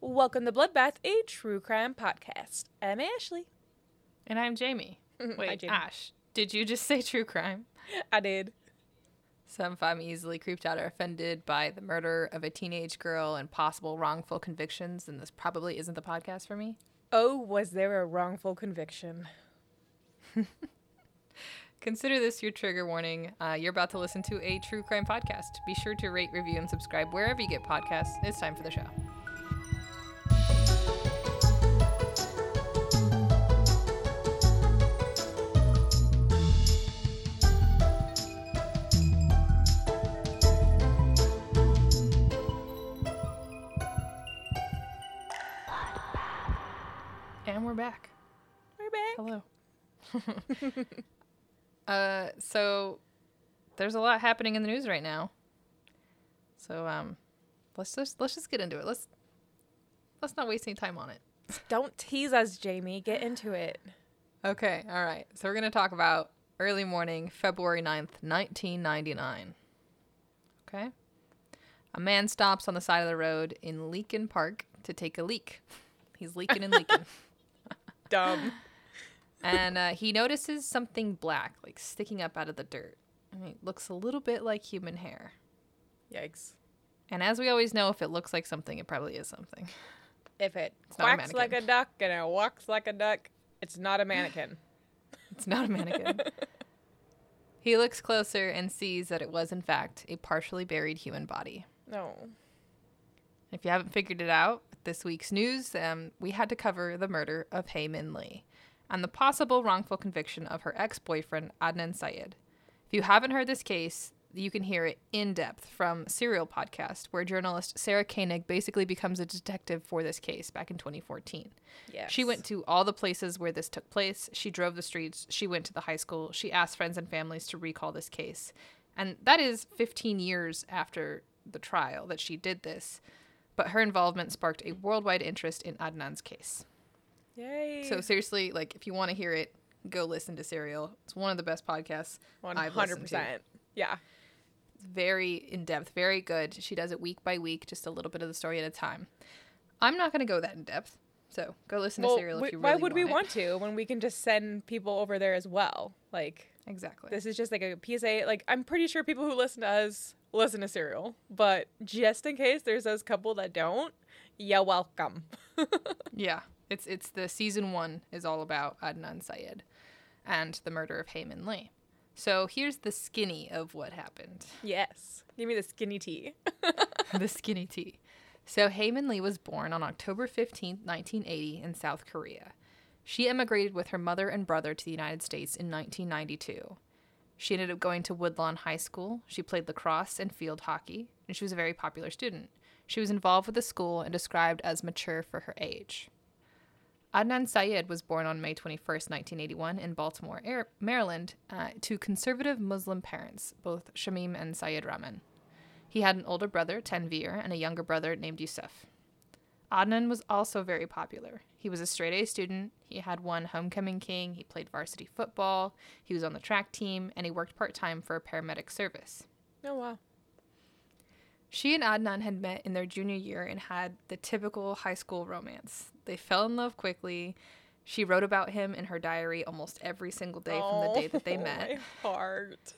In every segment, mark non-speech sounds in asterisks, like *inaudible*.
Welcome to Bloodbath, a true crime podcast. I'm Ashley. And I'm Jamie. *laughs* Wait, Hi, Jamie. Ash, did you just *laughs* say true crime? I did. Some I'm easily creeped out or offended by the murder of a teenage girl and possible wrongful convictions, then this probably isn't the podcast for me. Oh, was there a wrongful conviction? *laughs* Consider this your trigger warning. Uh, you're about to listen to a true crime podcast. Be sure to rate, review, and subscribe wherever you get podcasts. It's time for the show. Back. We're back. Hello. *laughs* uh, so there's a lot happening in the news right now. So um, let's just let's just get into it. Let's let's not waste any time on it. *laughs* Don't tease us, Jamie. Get into it. Okay, all right. So we're gonna talk about early morning, February 9th, 1999. Okay. A man stops on the side of the road in Leakin Park to take a leak. He's leaking and leaking. *laughs* Dumb. and uh, he notices something black, like sticking up out of the dirt. Mean, it looks a little bit like human hair. Yikes. And as we always know, if it looks like something, it probably is something. If it not a quacks like a duck and it walks like a duck, it's not a mannequin. *laughs* It's not a mannequin. *laughs* he looks closer and sees that it was, in fact, a partially buried human body. no. If you haven't figured it out, this week's news, um, we had to cover the murder of Hae Min Lee and the possible wrongful conviction of her ex boyfriend, Adnan Syed. If you haven't heard this case, you can hear it in depth from Serial Podcast, where journalist Sarah Koenig basically becomes a detective for this case back in 2014. Yes. She went to all the places where this took place. She drove the streets. She went to the high school. She asked friends and families to recall this case. And that is 15 years after the trial that she did this. But her involvement sparked a worldwide interest in Adnan's case. Yay. So, seriously, like, if you want to hear it, go listen to Serial. It's one of the best podcasts I've listened to. 100%. Yeah. It's very in depth, very good. She does it week by week, just a little bit of the story at a time. I'm not going to go that in depth. So, go listen to Serial if you want to. why really would we it. want to when we can just send people over there as well? Like, Exactly. This is just like a PSA. Like, I'm pretty sure people who listen to us listen to Serial, but just in case there's those couple that don't, you're welcome. *laughs* Yeah, it's it's the season one is all about Adnan Syed and the murder of Hae Min Lee. So here's the skinny of what happened. yes. Give me the skinny tea. *laughs* the skinny tea. So Hae Min Lee was born on October 15th, 1980 in South Korea. She emigrated with her mother and brother to the United States in 1992. She ended up going to Woodlawn High School. She played lacrosse and field hockey, and she was a very popular student. She was involved with the school and described as mature for her age. Adnan Syed was born on May 21st, 1981, in Baltimore, Maryland, uh, to conservative Muslim parents, both Shamim and Syed Rahman. He had an older brother, Tanvir, and a younger brother named Yusuf. Adnan was also very popular. He was a straight A student. He had won Homecoming King. He played varsity football. He was on the track team, and he worked part time for a paramedic service. Oh, wow. She and Adnan had met in their junior year and had the typical high school romance. They fell in love quickly. She wrote about him in her diary almost every single day from the day that they Oh, met. My heart.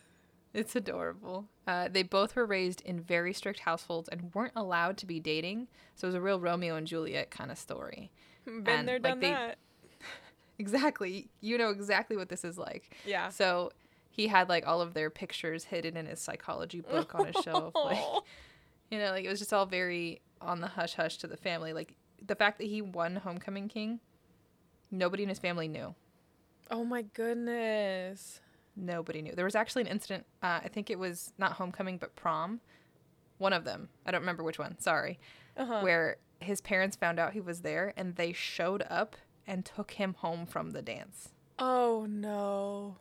It's adorable. Uh, they both were raised in very strict households and weren't allowed to be dating, so it was a real Romeo and Juliet kind of story. *laughs* Been And, there, like, done they- that. *laughs* Exactly. You know exactly what this is like. Yeah. So he had like all of their pictures hidden in his psychology book on his shelf. Like, *laughs* you know, like it was just all very on the hush hush to the family. Like the fact that he won Homecoming King, nobody in his family knew. oh my goodness. Nobody knew. There was actually an incident. Uh, I think it was not homecoming, but prom. One of them. I don't remember which one. Sorry. Uh-huh. Where his parents found out he was there, and they showed up and took him home from the dance. Oh no.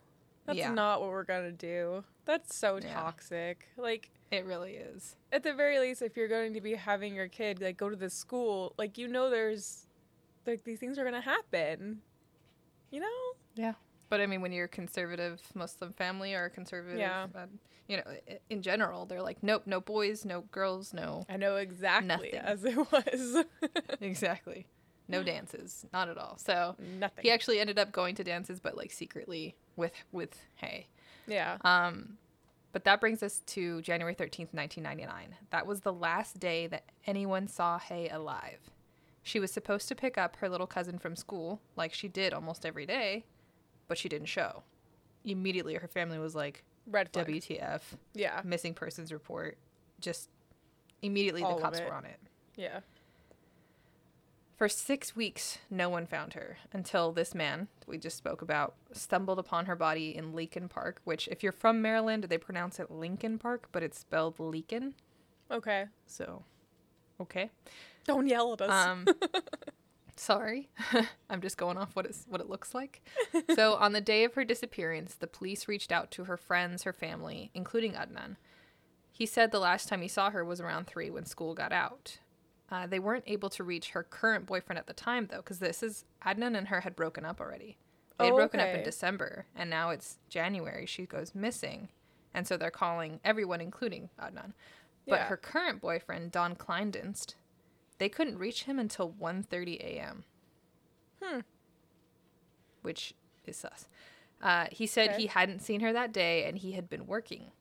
That's Yeah. not what we're gonna do. That's so Yeah. toxic. Like It really is. at the very least, if you're going to be having your kid like go to this school, like you know there's like these things are gonna happen. You know? Yeah. But I mean, when you're a conservative Muslim family or a conservative, Yeah. uh, you know, in general, they're like, nope, no boys, no girls, no. I know exactly Nothing. as it was. *laughs* exactly. No *laughs* dances, not at all. So Nothing. he actually ended up going to dances, but like secretly with with Hae. yeah. Um, but that brings us to January 13th, 1999. That was the last day that anyone saw Hae alive. She was supposed to pick up her little cousin from school, like she did almost every day, but she didn't show. Immediately, her family was like, Red flag. WTF, Yeah. missing persons report. Just immediately, All the cops were on it. Yeah. For six weeks, no one found her until this man we just spoke about stumbled upon her body in Leakin Park, which, if you're from Maryland, they pronounce it Lincoln Park, but it's spelled Leakin. Okay. So, okay. Don't yell at us. Um, *laughs* sorry, *laughs* I'm just going off what it's what it looks like. *laughs* So, on the day of her disappearance, the police reached out to her friends, her family, including Adnan. He said the last time he saw her was around three when school got out. Uh, they weren't able to reach her current boyfriend at the time, though, because this is Adnan and her had broken up already. They had Oh, broken up in December, and now it's January. She goes missing, and so they're calling everyone, including Adnan. But Yeah. her current boyfriend, Don Clinedinst, they couldn't reach him until 1.30 a.m. Hmm. Which is sus. Uh, he said Okay. he hadn't seen her that day, and he had been working.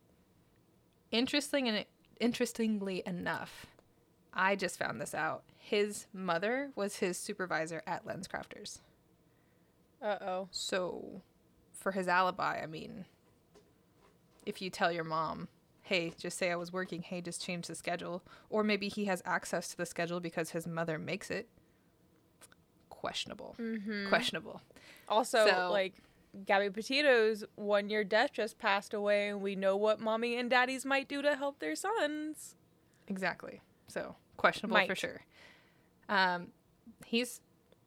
Interesting and interestingly enough, I just found this out. His mother was his supervisor at LensCrafters. Uh oh. So, for his alibi, I mean, if you tell your mom, hey, just say I was working, hey, just change the schedule, or maybe he has access to the schedule because his mother makes it, questionable. Mm-hmm. Questionable. Also, So- like Gabby Petito's one year death just passed away, and we know what mommy and daddies might do to help their sons. Exactly. So, questionable for sure. Um, he's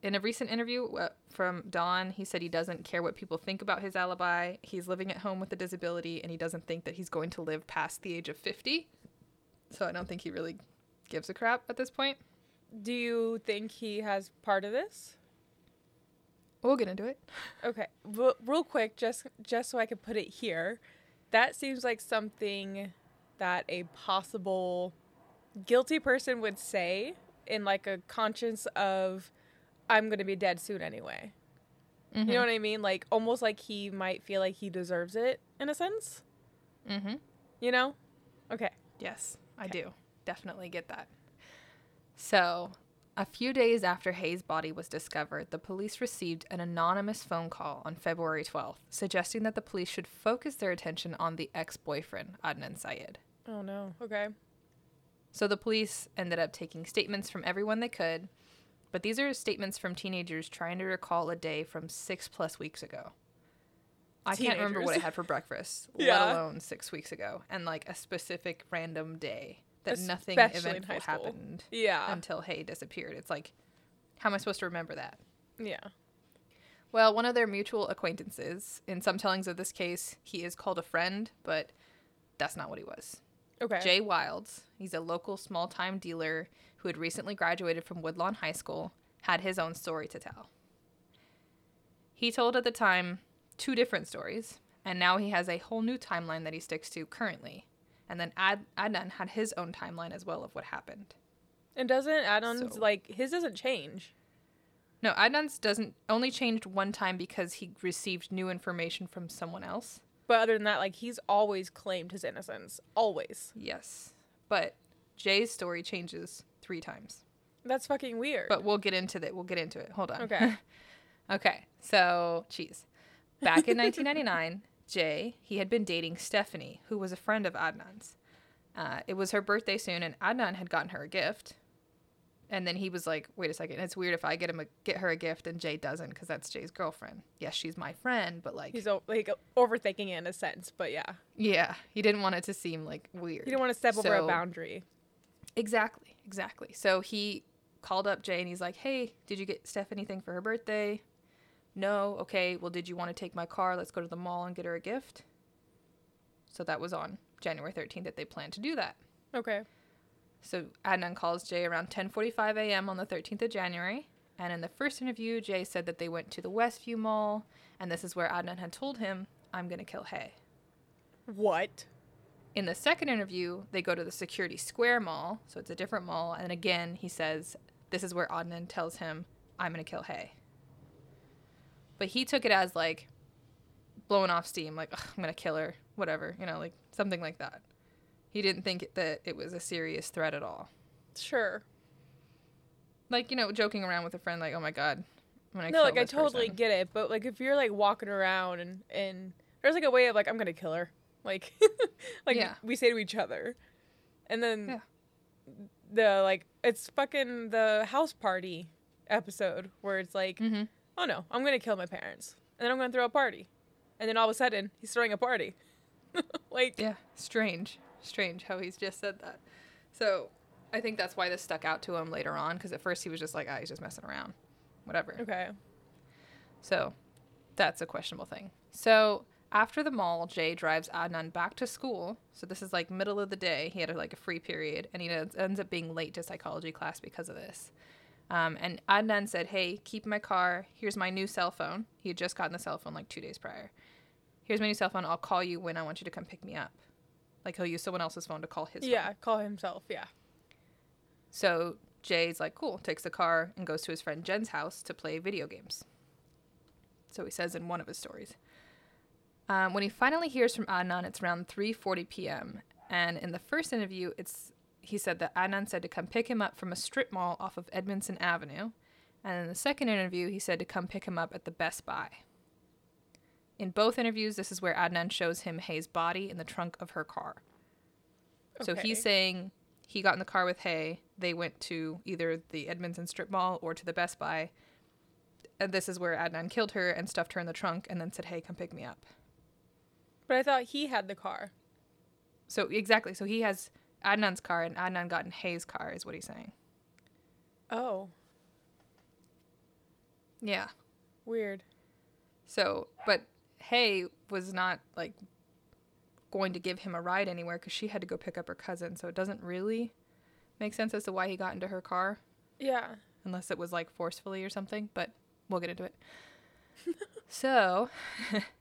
in a recent interview uh, from Don, he said he doesn't care what people think about his alibi. He's living at home with a disability and he doesn't think that he's going to live past the age of 50. So I don't think he really gives a crap at this point. Do you think he has part of this? We'll get into it. Okay, real, real quick, just just so I can put it here, that seems like something that a possible guilty person would say in like a conscience of, I'm gonna be dead soon anyway. You know what I mean? Like almost like he might feel like he deserves it in a sense. Mm-hmm. You know? Okay. Yes, I do. Definitely get that. So, a few days after Hae's body was discovered, the police received an anonymous phone call on February 12th, suggesting that the police should focus their attention on the ex boyfriend, Adnan Syed. Oh no. Okay. So, the police ended up taking statements from everyone they could, but these are statements from teenagers trying to recall a day from six plus weeks ago. I can't remember what I had for breakfast, *laughs* Yeah. let alone six weeks ago, and like a specific random day that nothing Especially in eventful happened Yeah. until Hae disappeared. It's like, how am I supposed to remember that? yeah. Well, one of their mutual acquaintances, in some tellings of this case, he is called a friend, but that's not what he was. Okay. Jay Wilds, he's a local small time dealer who had recently graduated from Woodlawn High School, had his own story to tell. He told at the time two different stories, and now he has a whole new timeline that he sticks to currently. And then Ad- Adnan had his own timeline as well of what happened. And doesn't Adam's So- like his doesn't change? No, Adnan's doesn't only changed one time because he received new information from someone else. But other than that, like he's always claimed his innocence. Always. Yes. But Jay's story changes three times. That's fucking weird. But we'll get into that. We'll get into it. Hold on. Okay. *laughs* okay. So, cheese. Back in *laughs* 1999, Jay, he had been dating Stephanie, who was a friend of Adnan's. Uh, it was her birthday soon, and Adnan had gotten her a gift. And then he was like, "Wait a second, it's weird if I get him a, get her a gift and Jay doesn't, because that's Jay's girlfriend. Yes, she's my friend, but like, he's o- like overthinking it in a sense, but yeah, yeah, he didn't want it to seem like weird. He didn't want to step over a boundary. Exactly, exactly. So he called up Jay and he's like, "Hey, did you get Steph anything for her birthday?" No. Okay. Well, did you want to take my car? Let's go to the mall and get her a gift. So that was on January 13th that they planned to do that. Okay. So Adnan calls Jay around 10:45 a.m. on the 13th of January, And in the first interview, Jay said that they went to the Westview Mall, and this is where Adnan had told him, I'm going to kill Hae. What? In the second interview, they go to the Security Square Mall, so it's a different mall, and again, he says, This is where Adnan tells him, I'm going to kill Hae. But he took it as like blowing off steam, like, I'm going to kill her, whatever, you know, like something like that. He didn't think that it was a serious threat at all. Sure. Like, you know, joking around with a friend, like, oh my God. I'm gonna No, kill like I totally person." get it, but like if you're like walking around and and there's like a way of like I'm gonna kill her, like *laughs* like Yeah. we say to each other, and then Yeah. the like it's fucking the house party episode where it's like Mhm. oh no I'm gonna kill my parents and then I'm gonna throw a party, and then all of a sudden he's throwing a party, *laughs* like Yeah, strange. Strange how he's just said that. So I think that's why this stuck out to him later on, because at first he was just like, ah, he's just messing around. Whatever. okay So that's a questionable thing. So after the mall, Jay drives Adnan back to school. So this is like middle of the day. He had like a free period, and he ends up being late to psychology class because of this. Um, and Adnan said, "Hey, keep my car. Here's my new cell phone. He had just gotten the cell phone like two days prior. Here's my new cell phone. I'll call you when I want you to come pick me up. Like he'll use someone else's phone to call his. phone. yeah call himself yeah So Jay's like, cool, takes the car and goes to his friend Jen's house to play video games. So he says in one of his stories. Um, when he finally hears from Adnan, it's around 3:40 p.m. And in the first interview, it's he said that Adnan said to come pick him up from a strip mall off of Edmondson Avenue. And in the second interview, he said to come pick him up at the Best Buy. In both interviews, this is where Adnan shows him Hae's body in the trunk of her car. So he's saying he got in the car with Hae. They went to either the Edmondson Strip Mall or to the Best Buy. And this is where Adnan killed her and stuffed her in the trunk and then said, Hey, come pick me up. But I thought he had the car So, exactly. So he has Adnan's car and Adnan got in Hae's car, is what he's saying. oh Yeah. weird So, but Hae was not like going to give him a ride anywhere because she had to go pick up her cousin. So it doesn't really make sense as to why he got into her car. yeah unless it was like forcefully or something, but we'll get into it. *laughs* so, *laughs*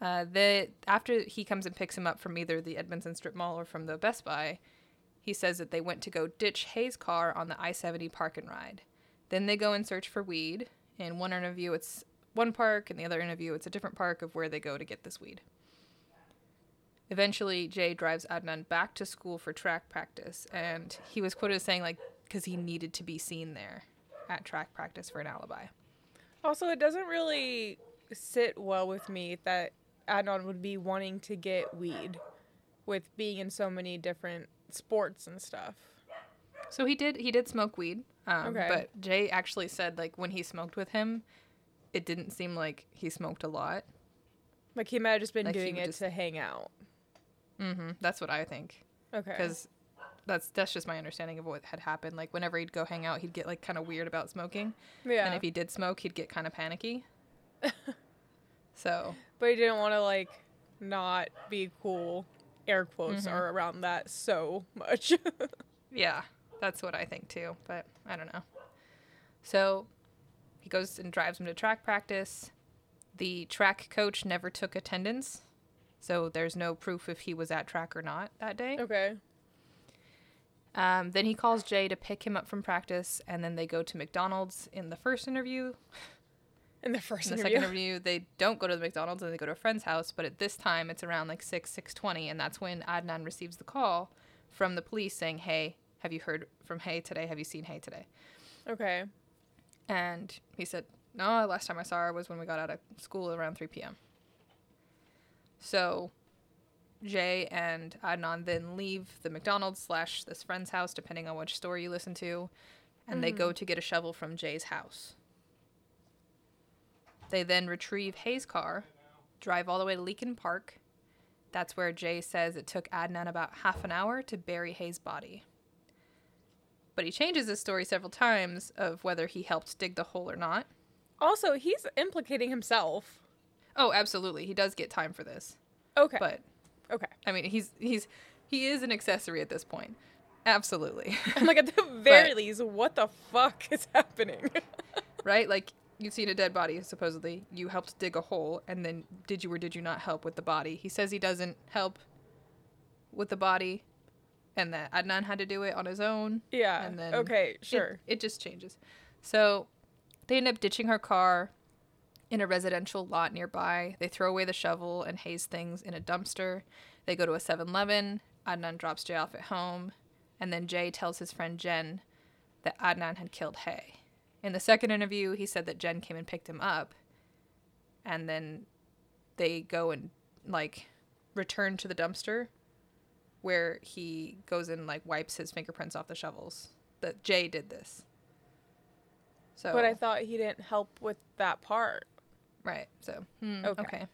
uh, the after he comes and picks him up from either the Edmondson Strip Mall or from the Best Buy, he says that they went to go ditch Hae's car on the I seventy park and ride. Then they go and search for weed. In one interview, it's one park, and the other interview, it's a different park of where they go to get this weed. Eventually, Jay drives Adnan back to school for track practice, and he was quoted as saying, like, because he needed to be seen there at track practice for an alibi. Also, it doesn't really sit well with me that Adnan would be wanting to get weed with being in so many different sports and stuff. So he did he did smoke weed, um, Okay. but Jay actually said like when he smoked with him, it didn't seem like he smoked a lot. Like he might have just been Like doing it just- to hang out. Mm-hmm. That's what I think Okay. because that's that's just my understanding of what had happened. Like whenever he'd go hang out, he'd get like kind of weird about smoking, yeah. and if he did smoke, he'd get kind of panicky. *laughs* so but he didn't want to like not be cool. Air quotes Mhm. are around that so much. *laughs* Yeah, that's what I think too, but I don't know. So he goes and drives him to track practice. The track coach never took attendance, so there's no proof if he was at track or not that day. okay. Um, then he calls Jay to pick him up from practice, and then they go to McDonald's in the first interview. In the first In the interview. second interview, they don't go to the McDonald's and they go to a friend's house, but at this time it's around like 6, 6.20, and that's when Adnan receives the call from the police saying, hey, have you heard from Hae today? Have you seen Hae today? Okay. And he said, No, last time I saw her was when we got out of school around 3 p.m. So Jay and Adnan then leave the McDonald's slash this friend's house, depending on which story you listen to, and they go mm-hmm. to get a shovel from Jay's house. They then retrieve Hae's car, drive all the way to Leakin Park. That's where Jay says it took Adnan about half an hour to bury Hae's body but he changes his story several times of whether he helped dig the hole or not. Also, he's implicating himself. Oh, absolutely, he does get time for this, Okay. but okay. I mean, he's he's he is an accessory at this point. Absolutely. I'm *laughs* like, at the *laughs* very But- least, what the fuck is happening? *laughs* right? Like you've seen a dead body, supposedly. You helped dig a hole, and then did you or did you not help with the body? He says he doesn't help with the body, and that Adnan had to do it on his own. yeah. And then okay, It- sure. It, just changes. So they end up ditching her car in a residential lot nearby. They throw away the shovel and Hae's things in a dumpster. They go to a 7 Eleven. Adnan drops Jay off at home. And then Jay tells his friend Jen that Adnan had killed Hae. In the second interview, he said that Jen came and picked him up. And then they go and, like, return to the dumpster where he goes and, like, wipes his fingerprints off the shovels. That Jay did this. So, But I thought he didn't help with that part. Right. So, hmm, Okay. okay.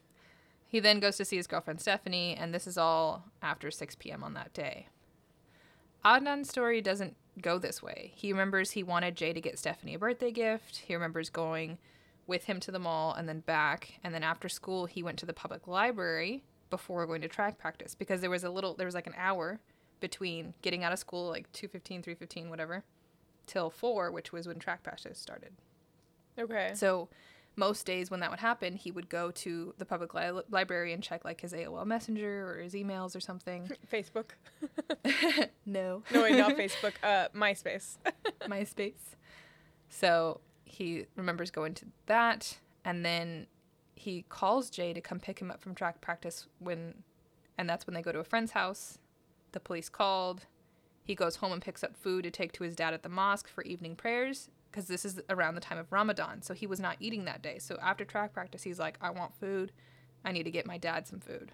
He then goes to see his girlfriend Stephanie, and this is all after 6 p.m. on that day. Adnan's story doesn't go this way. He remembers he wanted Jay to get Stephanie a birthday gift. He remembers going with him to the mall and then back. And then after school, he went to the public library before going to track practice because there was a little, there was like an hour between getting out of school, like 2.15, 3.15, whatever, till 4, which was when track practice started. Okay. So most days when that would happen, he would go to the public li- library and check like his AOL Messenger or his emails or something. *laughs* Facebook. *laughs* no. *laughs* No, wait, not Facebook. Uh, MySpace. MySpace. So he remembers going to that and then he calls Jay to come pick him up from track practice when and that's when they go to a friend's house. The police called. He goes home and picks up food to take to his dad at the mosque for evening prayers because this is around the time of Ramadan. So he was not eating that day. So after track practice, he's like, I want food. I need to get my dad some food.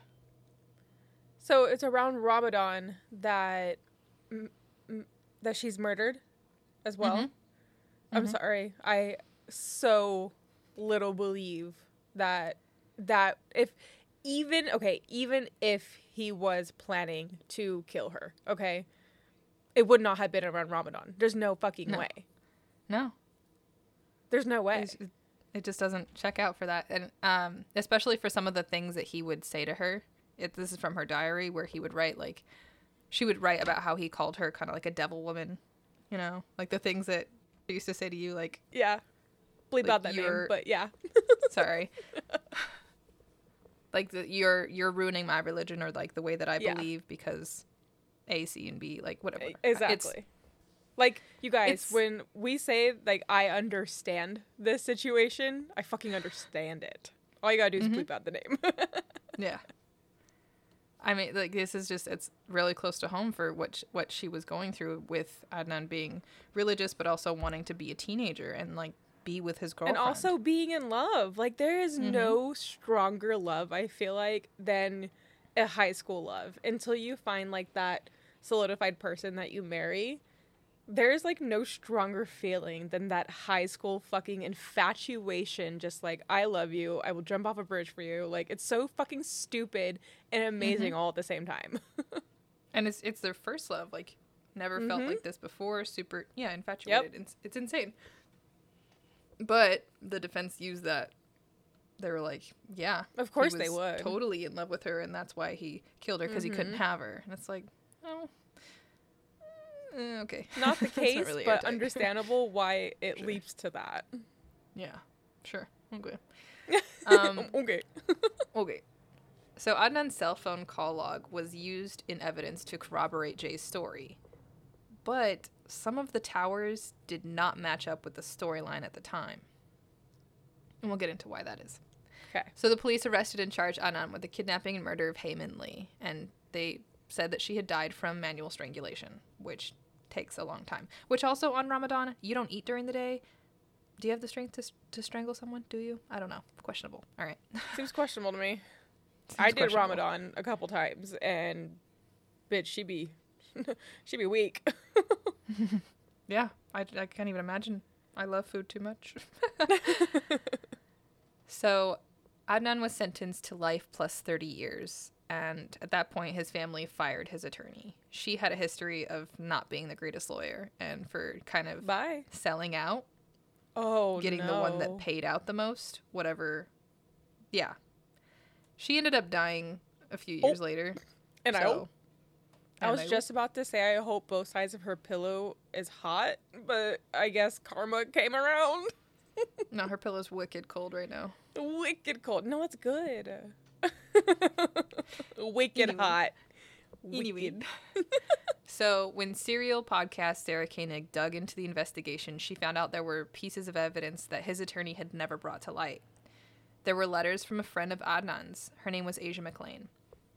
So it's around Ramadan that m- m- that she's murdered, as well. Mhm. I'm Mhm. sorry. I so little believe that that if even okay, even if he was planning to kill her, okay, it would not have been around Ramadan. There's no fucking No. way. No, There's no way. It's- it- just doesn't check out for that and um, especially for some of the things that he would say to her it, this is from her diary where he would write like she would write about how he called her kind of like a devil woman you know like the things that he used to say to you like yeah. Bleep Like, out that name, but yeah. *laughs* *laughs* sorry *laughs* like the, you're you're ruining my religion or like the way that i Yeah. believe because a c and b like whatever E- It's- Exactly. Like you guys, it's- when we say like I understand this situation, I fucking understand it. All you gotta do is Mhm. bleep out the name. *laughs* Yeah. I mean, like this is just it's really close to home for what sh- what she was going through with Adnan being religious, but also wanting to be a teenager and like be with his girlfriend, and also being in love. Like there is Mhm. no stronger love I feel like than a high school love until you find like that solidified person that you marry. There's like no stronger feeling than that high school fucking infatuation. Just like, I love you. I will jump off a bridge for you. Like, it's so fucking stupid and amazing all at the same time. *laughs* and it's it's their first love. Like never felt Mhm. like this before. Super, yeah, infatuated. It's, it's insane. But the defense used that. They were like, yeah, Of course they would. Totally in love with her, and that's why he killed her because he couldn't Mhm. have her. And it's like, oh, eh, okay, *laughs* Not the That's not case, really but understandable why *laughs* it Sure. leaps to that. Yeah, sure. Okay. *laughs* Um, okay. okay. So Adnan's cell phone call log was used in evidence to corroborate Jay's story. But some of the towers did not match up with the storyline at the time. And we'll get into why that is. Okay. So the police arrested and charged Adnan with the kidnapping and murder of Hae Min Lee, and they said that she had died from manual strangulation, which takes a long time. Which also on Ramadan, you don't eat during the day. Do you have the strength to, to strangle someone? Do you? I don't know. Questionable. All right. *laughs* Seems questionable to me. Seems I did. Ramadan a couple times, and bitch, she be, *laughs* she be weak. *laughs* Yeah, I, I can't even imagine. I love food too much. so, Adnan was sentenced to life plus 30 years, and at that point, his family fired his attorney. She had a history of not being the greatest lawyer and for kind of Bye. selling out, Oh, getting the one that paid out the most, whatever. Yeah. She ended up dying a few oh. years later. And I hope I was they- just about to say I hope both sides of her pillow is hot, but I guess karma came around. *laughs* No, her pillow's wicked cold right now. Wicked cold. No, it's good. *laughs* Wicked Anyway. hot. Anyway. Wicked. *laughs* So, when Serial podcast Sarah Koenig dug into the investigation, she found out there were pieces of evidence that his attorney had never brought to light. There were letters from a friend of Adnan's. Her name was Asia McClain.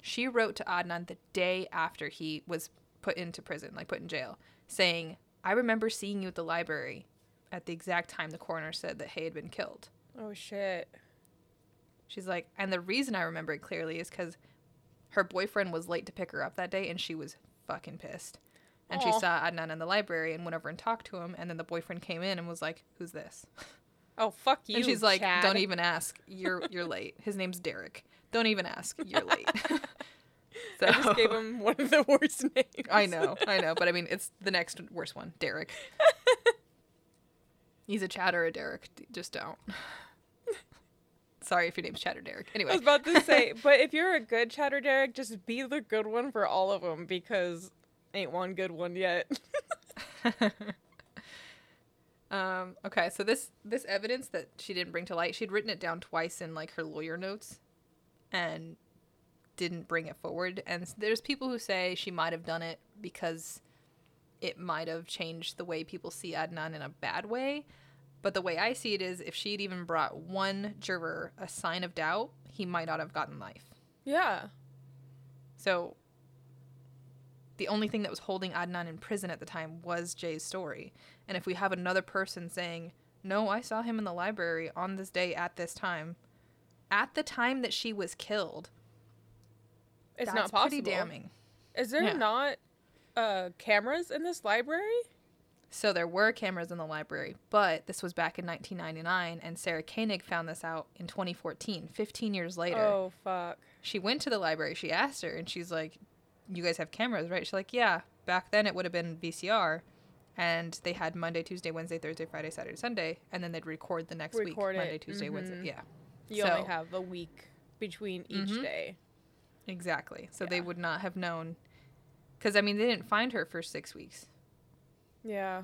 She wrote to Adnan the day after he was put into prison, like put in jail, saying, I remember seeing you at the library at the exact time the coroner said that Hae had been killed. Oh shit. She's like, and the reason I remember it clearly is because her boyfriend was late to pick her up that day and she was fucking pissed. And she saw Adnan in the library and went over and talked to him. And then the boyfriend came in and was like, "Who's this?" *laughs* Oh fuck you. and she's like, Chad. "Don't even ask. You're you're late. His name's Derek. Don't even ask. You're late." so *laughs* *laughs* I just gave him one of the worst names. I know, I know, but I mean, it's the next worst one, Derek. He's a Chad or a Derek. Just don't. Sorry if your name's Chad or Derek. Anyway, I was about to say, *laughs* but if you're a good chatter Derek, just be the good one for all of them because ain't one good one yet. *laughs* Um, okay, so this this evidence that she didn't bring to light, she'd written it down twice in like her lawyer notes, and didn't bring it forward. And there's people who say she might have done it because it might have changed the way people see Adnan in a bad way. But the way I see it is, if she'd even brought one juror a sign of doubt, he might not have gotten life. yeah. So the only thing that was holding Adnan in prison at the time was Jay's story. And if we have another person saying, "No, I saw him in the library on this day at this time," at the time that she was killed, It's that's not possible. pretty damning. Is there Yeah. not uh cameras in this library? So there were cameras in the library, but this was back in 1999, and Sarah Koenig found this out in 2014, 15 years later. Oh fuck. She went to the library. She asked her, and she's like, "You guys have cameras, right?" She's like, "Yeah." Back then, it would have been VCR, and they had Monday, Tuesday, Wednesday, Thursday, Friday, Saturday, Sunday, and then they'd record the next Record week, it, Monday, Tuesday, Wednesday. mhm. Yeah, You So- only have a week between each Mhm. day. exactly. So they would not have known, because I mean, they didn't find her for six weeks Yeah.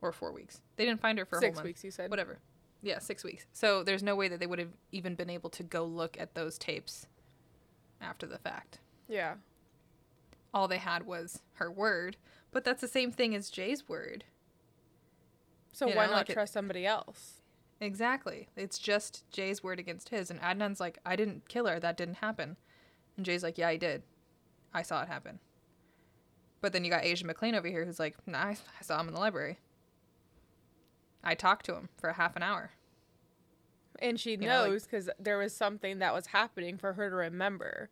or four weeks. They didn't find her for a Six whole month. weeks you said. whatever. Yeah, six weeks. So there's no way that they would have even been able to go look at those tapes after the fact. Yeah. All they had was her word, but that's the same thing as Jay's word. So You why know, not like it- trust somebody else? Exactly. It's just Jay's word against his. And Adnan's like, I didn't kill her. That didn't happen. And Jay's like, Yeah, I did. I saw it happen. But then you got Asia McClain over here who's like, Nah, I saw him in the library. I talked to him for a half an hour. And she like- knows because there was something that was happening for her to remember.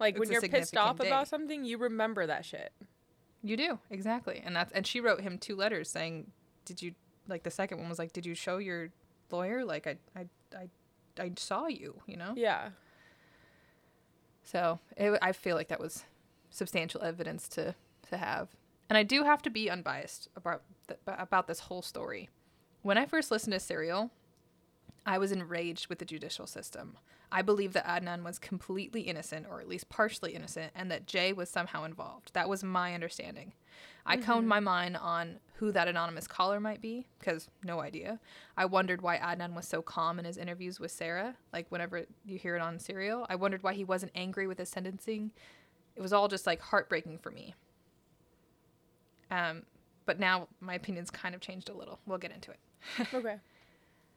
Like when you're pissed off significant about something, you remember that shit. You do exactly, and that's and she wrote him two letters saying, "Did you like the second one was like, did you show your lawyer like I I I I saw you, you know?" Yeah. So it, I feel like that was substantial evidence to to have, and I do have to be unbiased about th- about this whole story. When I first listened to Serial, I was enraged with the judicial system. I believe that Adnan was completely innocent, or at least partially innocent, and that Jay was somehow involved. That was my understanding. I combed mm-hmm. my mind on who that anonymous caller might be, because no idea. I wondered why Adnan was so calm in his interviews with Sarah, like whenever you hear it on Serial. I wondered why he wasn't angry with his sentencing. It was all just like heartbreaking for me. Um, but now my opinion's kind of changed a little. We'll get into it. *laughs* Okay.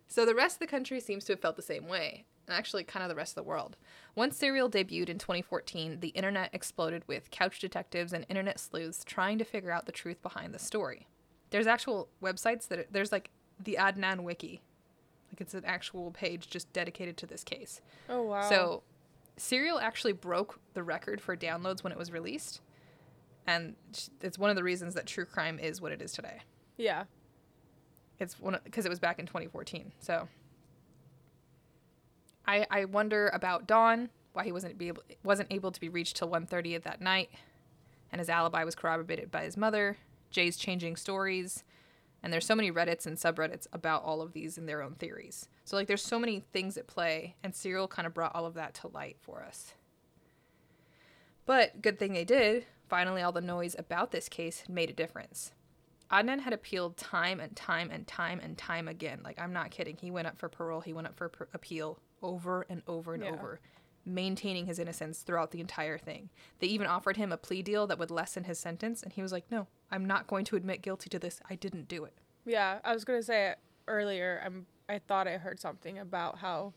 So the rest of the country seems to have felt the same way, and actually kind of the rest of the world. Once Serial debuted in 2014, the internet exploded with couch detectives and internet sleuths trying to figure out the truth behind the story. There's actual websites that there's like the Adnan Wiki, like it's an actual page just dedicated to this case. Oh wow. So, Serial actually broke the record for downloads when it was released, and it's one of the reasons that true crime is what it is today. yeah. It's one because it was back in 2014. So I I wonder about Don, why he wasn't be able wasn't able to be reached till 1:30 of that night, and his alibi was corroborated by his mother. Jay's changing stories, and there's so many Reddits and subreddits about all of these and their own theories. So like there's so many things at play, and Serial kind of brought all of that to light for us. But good thing they did. Finally all the noise about this case had made a difference. Adnan had appealed time and time and time and time again. Like, I'm not kidding. He went up for parole, he went up for per- appeal over and over and Yeah. over, maintaining his innocence throughout the entire thing. They even offered him a plea deal that would lessen his sentence, and he was like, No, I'm not going to admit guilty to this. I didn't do it. Yeah, I was gonna say it earlier. I'm. I thought I heard something about how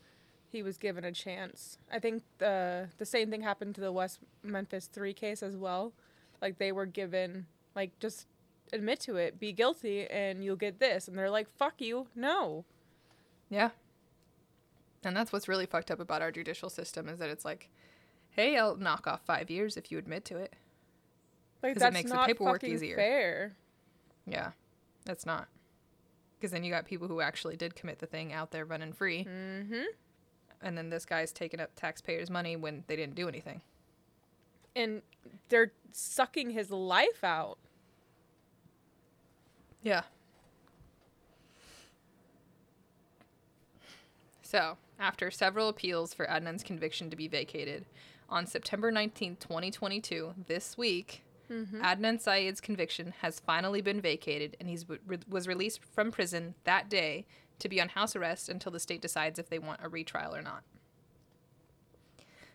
he was given a chance. I think the the same thing happened to the West Memphis Three case as well. Like they were given like just admit to it, be guilty, and you'll get this. And they're like, "Fuck you, no." Yeah. And that's what's really fucked up about our judicial system is that it's like, hey, I'll knock off five years if you admit to it. Like it that's makes the paperwork fucking easier. fair. Yeah, that's not. Because then you got people who actually did commit the thing out there running free, Mm-hmm. And then this guy's taking up taxpayers' money when they didn't do anything. And they're sucking his life out. Yeah. So, after several appeals for Adnan's conviction to be vacated, on September 19th, 2022, this week, mm-hmm. Adnan Syed's conviction has finally been vacated and he re- was released from prison that day to be on house arrest until the state decides if they want a retrial or not.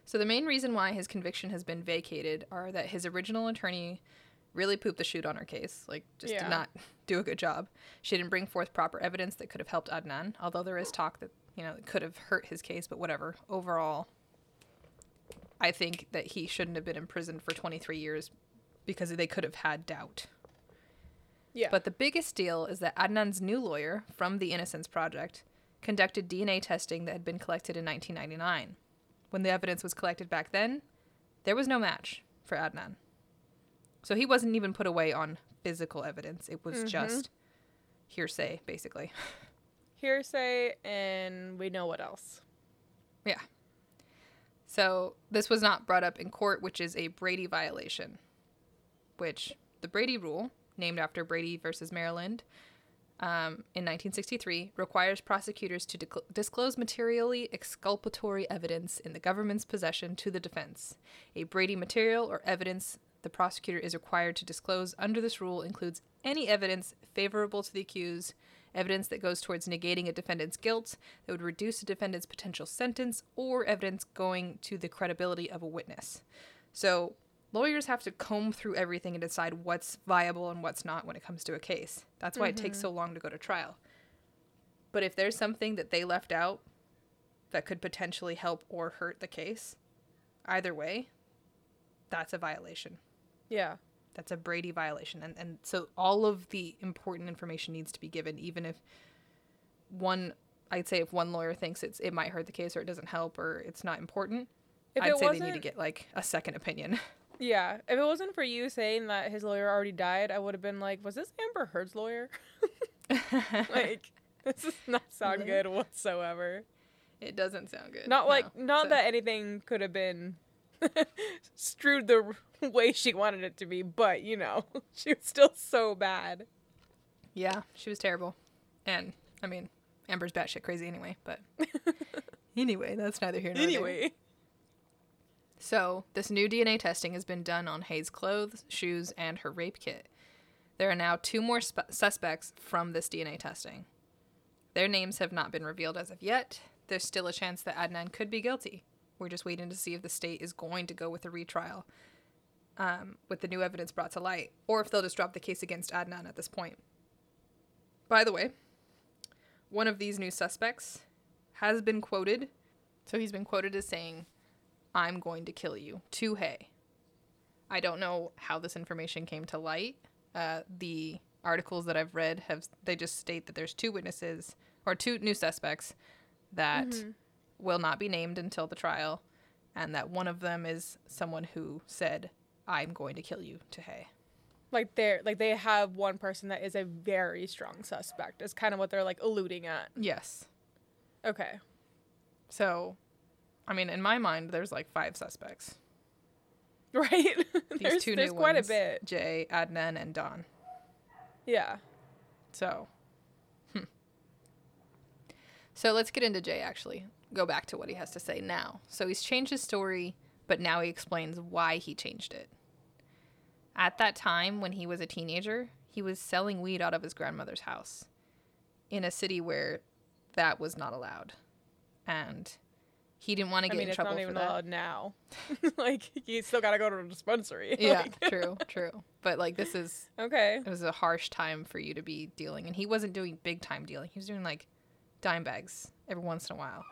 So, the main reason why his conviction has been vacated are that his original attorney really pooped the shoot on her case. Like, just Yeah. did not *laughs* do a good job. She didn't bring forth proper evidence that could have helped Adnan, although there is talk that, you know, it could have hurt his case, but whatever. Overall, I think that he shouldn't have been imprisoned for 23 years because they could have had doubt. Yeah. But the biggest deal is that Adnan's new lawyer from the Innocence Project conducted DNA testing that had been collected in 1999. When the evidence was collected back then, there was no match for Adnan. So he wasn't even put away on physical evidence. It was mm-hmm. just hearsay, basically. *laughs* hearsay, and we know what else. Yeah. So this was not brought up in court, which is a Brady violation. Which the Brady rule, named after Brady versus Maryland, um, in 1963, requires prosecutors to disclose materially exculpatory evidence in the government's possession to the defense. A Brady material or evidence the prosecutor is required to disclose under this rule includes any evidence favorable to the accused, evidence that goes towards negating a defendant's guilt, that would reduce a defendant's potential sentence, or evidence going to the credibility of a witness. So, lawyers have to comb through everything and decide what's viable and what's not when it comes to a case. That's why it takes mm-hmm. so long to go to trial. But if there's something that they left out that could potentially help or hurt the case, either way, that's a violation. Yeah. That's a Brady violation. And, and so all of the important information needs to be given, even if one, I'd say if one lawyer thinks it's it might hurt the case or it doesn't help or it's not important, If I'd say they need to get like a second opinion. *laughs* Yeah, if it wasn't for you saying that his lawyer already died, I would have been like, "Was this Amber Heard's lawyer?" *laughs* like, *laughs* this does not sound good whatsoever. it doesn't sound good. Not like, No. not So- that anything could have been *laughs* strewed the way she wanted it to be, but you know, she was still so bad. Yeah, she was terrible. And I mean, Amber's batshit crazy anyway, but anyway, that's neither here nor there. Anyway, So, this new DNA testing has been done on Hae's clothes, shoes, and her rape kit. There are now two more sp- suspects from this DNA testing. Their names have not been revealed as of yet. There's still a chance that Adnan could be guilty. We're just waiting to see if the state is going to go with a retrial um, with the new evidence brought to light, or if they'll just drop the case against Adnan at this point. By the way, one of these new suspects has been quoted. So he's been quoted as saying, I'm going to kill you to Hae. I don't know how this information came to light. Uh, the articles that I've read have they just state that there's two witnesses or two new suspects that will not be named until the trial, and that one of them is someone who said, "I'm going to kill you to Hae." like they're like they have one person that is a very strong suspect. Is kind of what they're like alluding at. Yes. Okay. So, I mean, in my mind, there's like five suspects. *laughs* Right. *laughs* These there's two there's new quite ones, a bit. Jay, Adnan, and Don. Yeah. So, hmm. So let's get into Jay actually. Go back to what he has to say now. So he's changed his story, but now he explains why he changed it. At that time, when he was a teenager, he was selling weed out of his grandmother's house in a city where that was not allowed. And he didn't want to get I mean, in it's trouble not for even that. allowed now. *laughs* like, you still gotta go to a dispensary. *laughs* Yeah, Like, true, true. But like this is *laughs* okay. it was a harsh time for you to be dealing and he wasn't doing big time dealing. He was doing like dime bags every once in a while.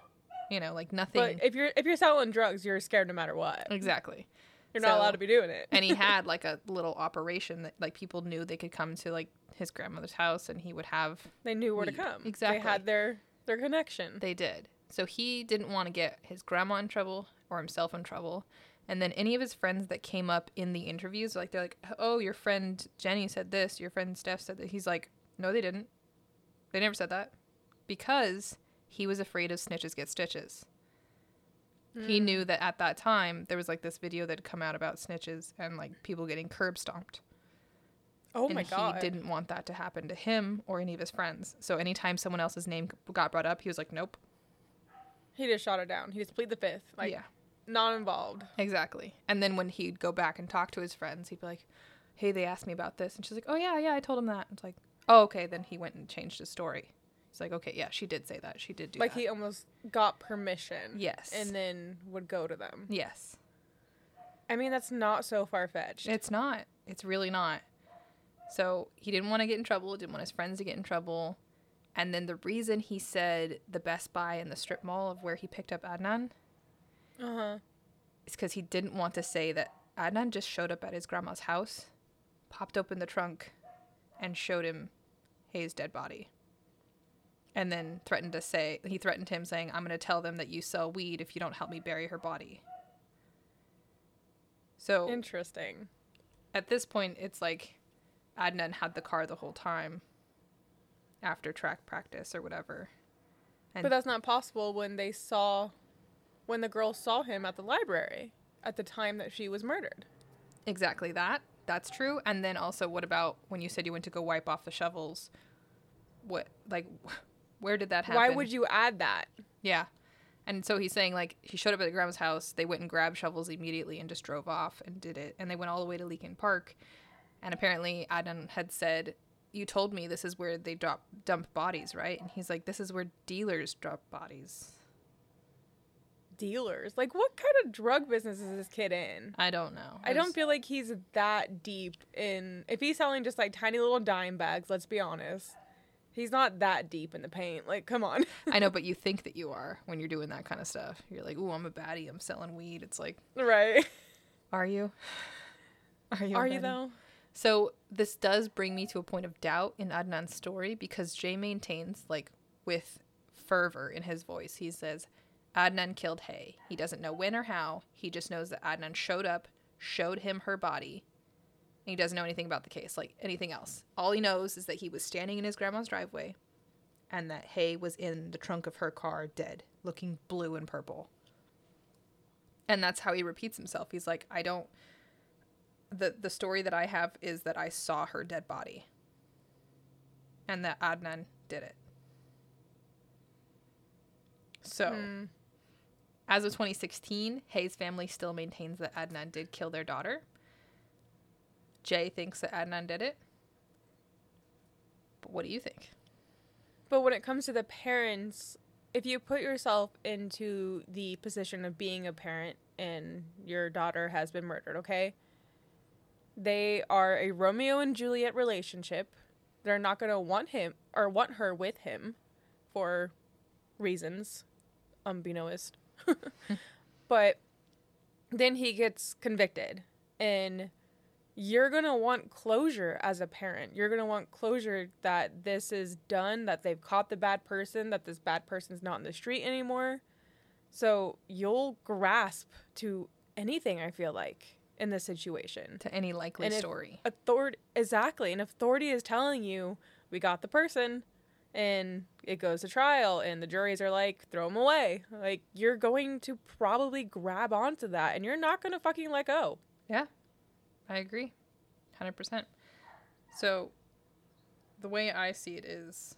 You know, like nothing But if you're if you're selling drugs, you're scared no matter what. exactly. You're not So- allowed to be doing it. and he had like a little operation that like people knew they could come to like his grandmother's house and he would have they knew where weed. to come. Exactly. They had their their connection. they did so he didn't want to get his grandma in trouble or himself in trouble and then any of his friends that came up in the interviews like they're like oh your friend jenny said this your friend steph said that he's like no they didn't they never said that because he was afraid of snitches get stitches he Mm. knew that at that time there was like this video that had come out about snitches and like people getting curb stomped Oh and my god. he didn't want that to happen to him or any of his friends. So anytime someone else's name got brought up, he was like, "Nope." He just shot it down. He just plead the fifth. Like yeah, not involved. exactly. And then when he'd go back and talk to his friends, he'd be like, "Hey, they asked me about this," and she's like, "Oh yeah, yeah, I told him that." It's like, "Oh okay." Then he went and changed his story. He's like, "Okay, yeah, she did say that. She did do like that." Like he almost got permission. yes, And then would go to them. yes, I mean, that's not so far fetched. it's not. It's really not. So he didn't want to get in trouble. Didn't want his friends to get in trouble. And then the reason he said the Best Buy and the strip mall of where he picked up Adnan Uh huh. is because he didn't want to say that Adnan just showed up at his grandma's house, popped open the trunk, and showed him Hae's dead body. And then threatened to say, he threatened him saying, I'm going to tell them that you sell weed if you don't help me bury her body. So Interesting. at this point, it's like Adnan had the car the whole time after track practice or whatever. And But that's not possible when they saw, when the girl saw him at the library at the time that she was murdered. Exactly that. That's true. And then also, what about when you said you went to go wipe off the shovels? What, like, *laughs* where did that happen? Why would you add that? Yeah. And so he's saying, like, he showed up at the grandma's house. They went and grabbed shovels immediately and just drove off and did it. And they went all the way to Leakin Park. And apparently, Adnan had said, You told me this is where they drop, dump bodies, right? And he's like, This is where dealers drop bodies. Dealers. Like, what kind of drug business is this kid in? I don't know. I don't feel like he's that deep in. If he's selling just like tiny little dime bags, let's be honest, he's not that deep in the paint. Like, come on. *laughs* I know, but you *laughs* think that you are when you're doing that kind of stuff. You're like, Ooh, I'm a baddie. I'm selling weed. It's like, right? Are you? *sighs* Are you? Are you though? So this does bring me to a point of doubt in Adnan's story because Jay maintains, like with fervor in his voice, he says, Adnan killed Hae. He doesn't know when or how. He just knows that Adnan showed up, showed him her body. And he doesn't know anything about the case, like anything else. All he knows is that he was standing in his grandma's driveway and that Hae was in the trunk of her car dead, looking blue and purple. And that's how he repeats himself. He's like, I don't the the story that I have is that I saw her dead body. And that Adnan did it. So, Hmm. as of 2016, Hae's family still maintains that Adnan did kill their daughter. Jay thinks that Adnan did it. But what do you think? But when it comes to the parents, if you put yourself into the position of being a parent and your daughter has been murdered, okay? They are a Romeo and Juliet relationship. They're not going to want him or want her with him for reasons unbeknownst. *laughs* but then he gets convicted and you're going to want closure as a parent. You're going to want closure that this is done, that they've caught the bad person, that this bad person's not in the street anymore. So you'll grasp to anything, I feel like, in this situation. To any likely And story. Authority, exactly. And if authority is telling you, we got the person, and it goes to trial, and the juries are like, throw him away, like, you're going to probably grab onto that, and you're not going to fucking let go. Yeah, I agree. 100%. So, the way I see it is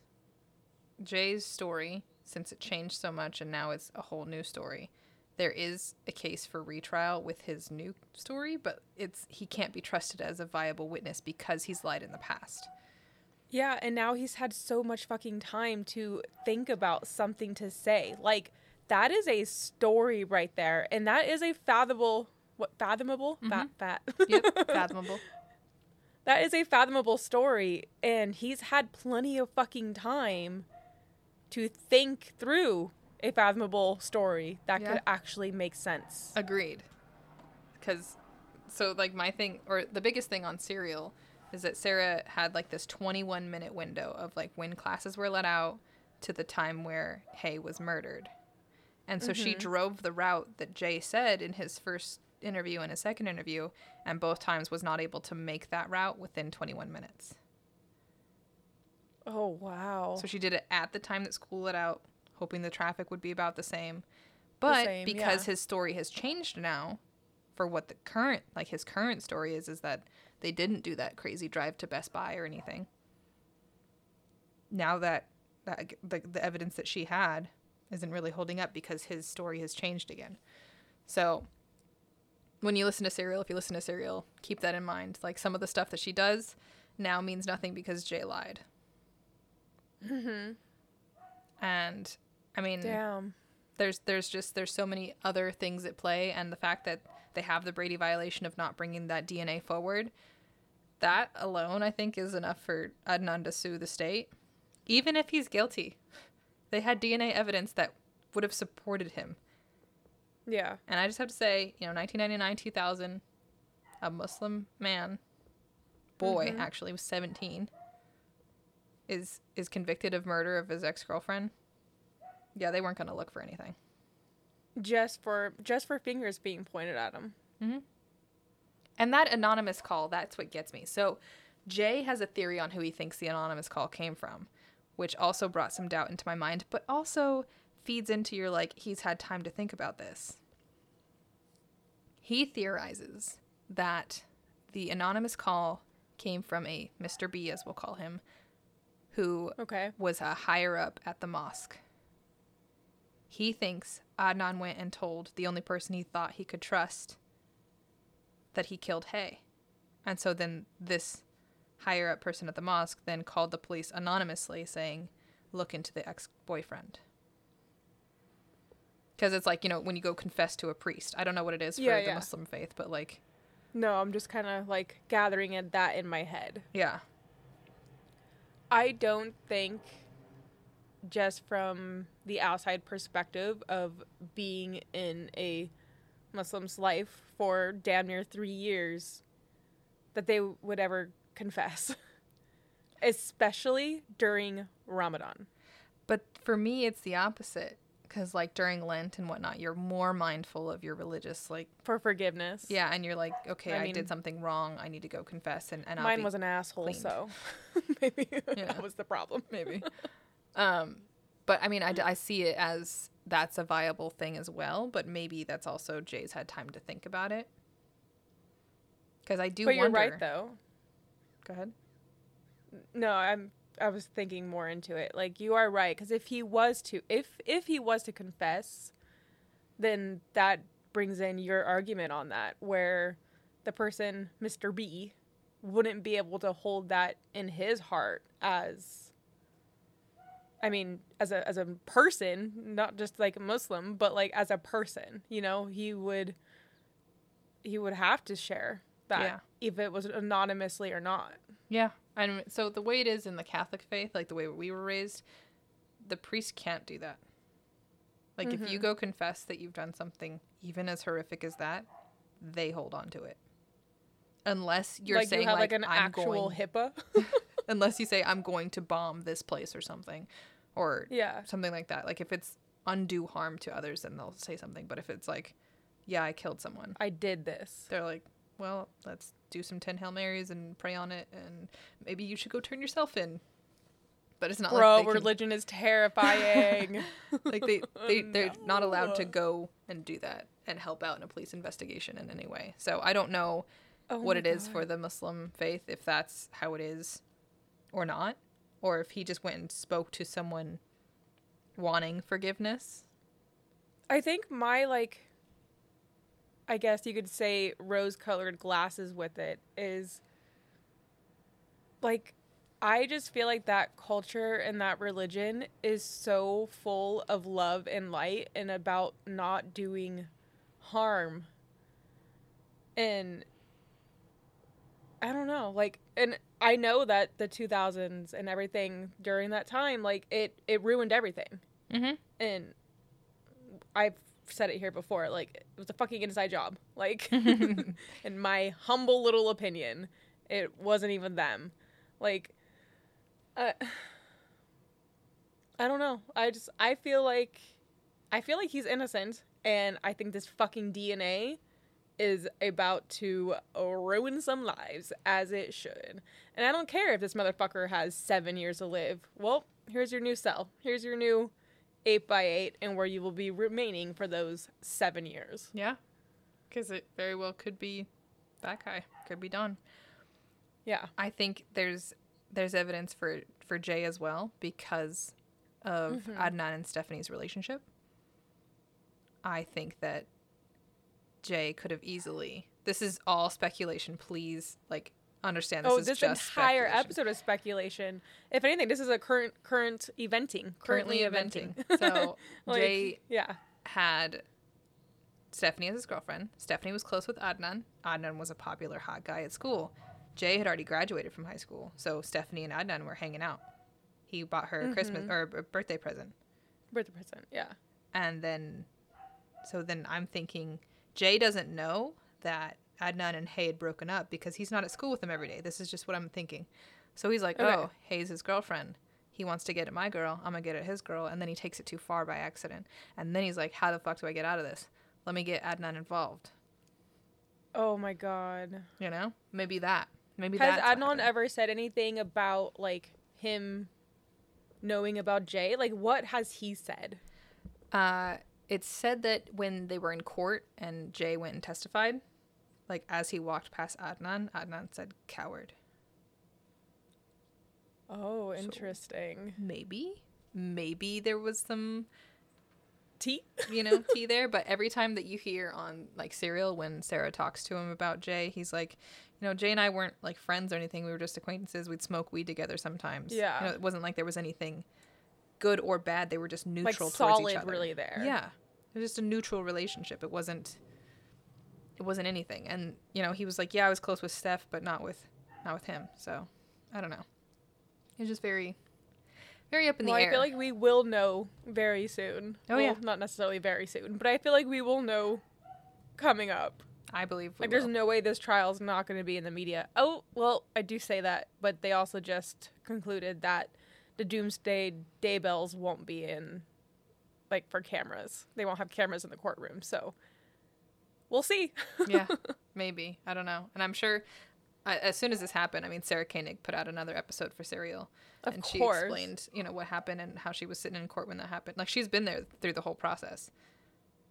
Jay's story, since it changed so much and now it's a whole new story, there is a case for retrial with his new story, but it's he can't be trusted as a viable witness because he's lied in the past. Yeah, and now he's had so much fucking time to think about something to say. Like that is a story right there, and that is a fathomable what fathomable mm-hmm. fat fat. Yep, *laughs* fathomable. that is a fathomable story, and he's had plenty of fucking time to think through a fathomable story that Yeah. could actually make sense. Agreed. Because, so like my thing, or the biggest thing on Serial, is that Sarah had like this 21 minute window of like when classes were let out to the time where Hae was murdered. And so she mm-hmm. drove the route that Jay said in his first interview and his second interview, and both times was not able to make that route within 21 minutes. Oh wow. So she did it at the time that school let out, hoping the traffic would be about the same. But same, because yeah. his story has changed now, for what the current like his current story is, is that they didn't do that crazy drive to Best Buy or anything. Now that that the, the evidence that she had isn't really holding up because his story has changed again. So when you listen to Serial, if you listen to Serial, keep that in mind. Like some of the stuff that she does now means nothing because Jay lied. Mhm. And I mean, Damn. there's there's just there's so many other things at play, and the fact that they have the Brady violation of not bringing that DNA forward, that alone I think is enough for Adnan to sue the state, even if he's guilty. They had DNA evidence that would have supported him, Yeah. and I just have to say, you know, 1999, 2000, a Muslim man, boy, mm-hmm. actually was 17, is is convicted of murder of his ex girlfriend. Yeah, they weren't gonna look for anything. Just for just for fingers being pointed at him. Mm-hmm. And that anonymous call, that's what gets me. So Jay has a theory on who he thinks the anonymous call came from, which also brought some doubt into my mind, but also feeds into your like, he's had time to think about this. He theorizes that the anonymous call came from a Mr. B, as we'll call him, who Okay. was a higher up at the mosque. He thinks Adnan went and told the only person he thought he could trust that he killed Hae. And so then this higher up person at the mosque then called the police anonymously saying, look into the ex boyfriend. Because it's like, you know, when you go confess to a priest. I don't know what it is for Yeah, the yeah. Muslim faith, but like, No, I'm just kind of like gathering that in my head. yeah. I don't think just from the outside perspective of being in a Muslim's life for damn near 3 years that they would ever confess. *laughs* Especially during Ramadan. But for me, it's the opposite. Because, like, during Lent and whatnot, you're more mindful of your religious, like, For forgiveness. yeah, and you're like, okay, I I, mean- did something wrong. I need to go confess. And, and Mine was an asshole, cleaned. so *laughs* *laughs* maybe Yeah. that was the problem. maybe. Um, but I mean, I, I see it as that's a viable thing as well. But maybe that's also Jay's had time to think about it. Because I do But you're right though. Go ahead. No, I'm I was thinking more into it. Like you are right cuz if he was to if if he was to confess, then that brings in your argument on that where the person Mr. B wouldn't be able to hold that in his heart as I mean, as a as a person, not just like a Muslim, but like as a person, you know, he would he would have to share that Yeah. if it was anonymously or not. Yeah. And so the way it is in the Catholic faith, like the way we were raised, the priest can't do that. Like if you Mhm. go confess that you've done something even as horrific as that, they hold on to it. Unless you're like saying you have like, like, an I'm actual going, HIPAA. *laughs* unless you say I'm going to bomb this place or something, or yeah. something like that. Like if it's undue harm to others, then they'll say something. But if it's like, yeah, I killed someone, I did this. they're like, well, let's do some 10 Hail Marys and pray on it, and maybe you should go turn yourself in. But it's not Bro, like can, religion is terrifying. *laughs* like they, they *laughs* they're not allowed to go and do that and help out in a police investigation in any way. So I don't know Oh what it is God. for the Muslim faith if that's how it is or not, or if he just went and spoke to someone wanting forgiveness. I think my like I guess you could say rose colored glasses with it is like I just feel like that culture and that religion is so full of love and light and about not doing harm. And I don't know, like and I know that the 2000s and everything during that time like it it ruined everything. Mm-hmm. And I've said it here before, like it was a fucking inside job. Like *laughs* *laughs* in my humble little opinion, it wasn't even them. Like uh, *sighs* I don't know. I just I feel like I feel like he's innocent and I think this fucking DNA is about to ruin some lives as it should. And I don't care if this motherfucker has 7 years to live. Well, here's your new cell. Here's your new 8 by 8 and where you will be remaining for those 7 years. Yeah. Because it very well could be that guy. Could be Don. Yeah. I think there's there's evidence for for Jay as well because of Mhm. Adnan and Stephanie's relationship. I think that Jay could have easily. This is all speculation. Please, like, understand this oh, is this just entire episode is speculation. If anything, this is a current current eventing. currently Currently eventing. *laughs* so Like, Jay yeah. had Stephanie as his girlfriend. Stephanie was close with Adnan. Adnan was a popular hot guy at school. Jay had already graduated from high school, so Stephanie and Adnan were hanging out. He bought her a Christmas Mhm. or a birthday present, Birthday present. Yeah. and then, so then I'm thinking Jay doesn't know that Adnan and Hae had broken up because he's not at school with them every day. This is just what I'm thinking. So he's like, Okay. "Oh, Hae's his girlfriend. He wants to get at my girl. I'm gonna get at his girl." And then he takes it too far by accident. And then he's like, "How the fuck do I get out of this? Let me get Adnan involved." Oh my god. You know, maybe that. Maybe Has that's Adnan ever said anything about like him knowing about Jay? Like, what has he said? Uh, it's said that when they were in court and Jay went and testified, like as he walked past Adnan, Adnan said "coward." Oh, So- interesting. Maybe, maybe there was some tea, you know, tea there. *laughs* But every time that you hear on like Serial when Sarah talks to him about Jay, he's like, you know, Jay and I weren't like friends or anything. We were just acquaintances. We'd smoke weed together sometimes. Yeah. You know, it wasn't like there was anything good or bad. They were just Like neutral towards solid, each other. really there. Yeah. It was just a neutral relationship. It wasn't it wasn't anything. And, you know, he was like, Yeah, I was close with Steph, but not with not with him. So I don't know. It was just very very up in well, the air. I feel like we will know very soon. Oh, Well, yeah. Not necessarily very soon, but I feel like we will know coming up. I believe we Like, there's no way this trial's not going to be in the media. Oh, well, I do say that, but they also just concluded that the Doomsday Day bells won't be in, like, for cameras. They won't have cameras in the courtroom, so we'll see. *laughs* yeah, maybe. I don't know. And I'm sure uh, as soon as this happened, I mean, Sarah Koenig put out another episode for Serial. Of and she explained, you know, what happened and how she was sitting in court when that happened. Like she's been there through the whole process.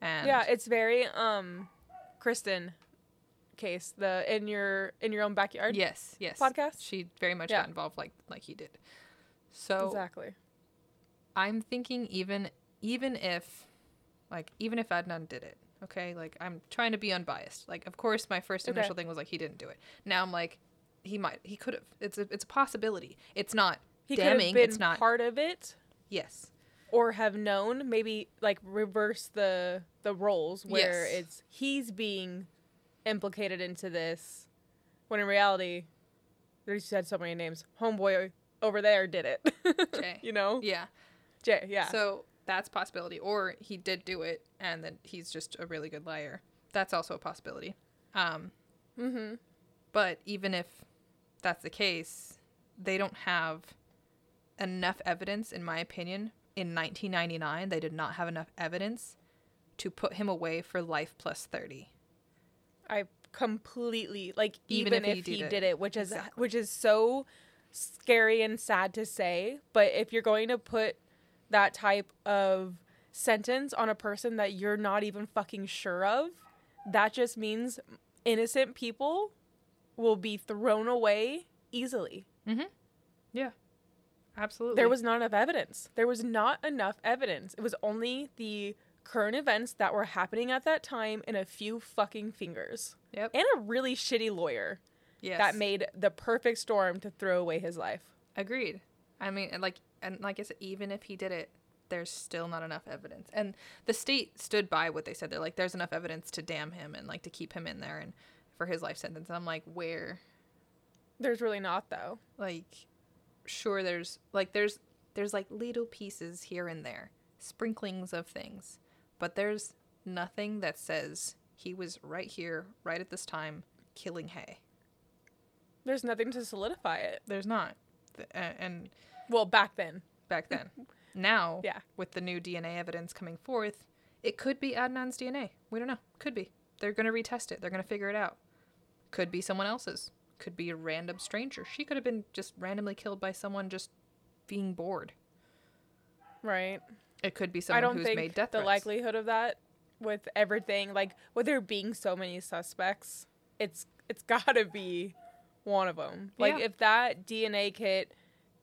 And yeah, it's very um, Kristen case the in your in your own backyard. yes, yes. podcast? She very much Yeah. got involved like like he did. So exactly. I'm thinking even even if like even if Adnan did it, okay? Like I'm trying to be unbiased. Like of course my first Okay. initial thing was like he didn't do it. Now I'm like he might he could have. It's a it's a possibility. It's not He damning. been It's not part of it. yes. or have known maybe like reverse the the roles where Yes. it's he's being implicated into this when in reality you said so many names homeboy over there did it *laughs* Jay. you know Yeah. jay yeah So that's a possibility. Or he did do it and then he's just a really good liar. That's also a possibility. Um mm-hmm But even if that's the case, they don't have enough evidence, in my opinion. In 1999, they did not have enough evidence to put him away for life plus 30. i completely like Even even, if he if, he, did did, it. it. which is Exactly. which is so scary and sad to say but if you're going to put that type of sentence on a person that you're not even fucking sure of that just means innocent people will be thrown away easily mm-hmm. Yeah. Absolutely. there was not enough evidence there was not enough evidence it was only the current events that were happening at that time in a few fucking fingers. Yep. And a really shitty lawyer yes. that made the perfect storm to throw away his life. Agreed. I mean, like, and like I said, even if he did it, there's still not enough evidence. And the state stood by what they said. They're like, there's enough evidence to damn him and like to keep him in there and for his life sentence. And I'm like, where? There's really not though. Like, sure, there's like there's there's like little pieces here and there, sprinklings of things, but there's nothing that says he was right here, right at this time, killing Hae. There's nothing to solidify it. There's not, and Well, back then. back *laughs* then. now, Yeah. with the new DNA evidence coming forth, it could be Adnan's DNA. We don't know. Could be. They're going to retest it. They're going to figure it out. Could be someone else's. Could be a random stranger. She could have been just randomly killed by someone just being bored. Right. It could be I someone don't who's think made death the threats. likelihood of that with everything like with there being so many suspects, it's it's *laughs* got to be one of them. Like Yeah. if that DNA kit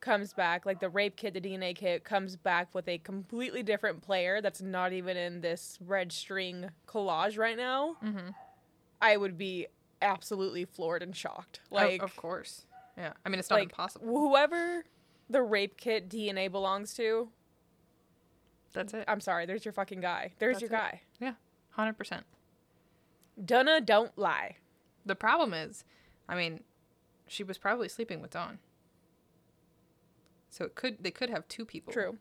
comes back, like the rape kit, the DNA kit comes back with a completely different player that's not even in this red string collage right now, Mhm. I would be absolutely floored and shocked. Oh, Like of course. Yeah. I mean, it's not like impossible. whoever the rape kit DNA belongs to, That's it. I'm sorry, there's your fucking guy. There's That's your it. guy. Yeah. 100%. Donna don't lie. The problem is, I mean, she was probably sleeping with Don. So it could they could have two people. True.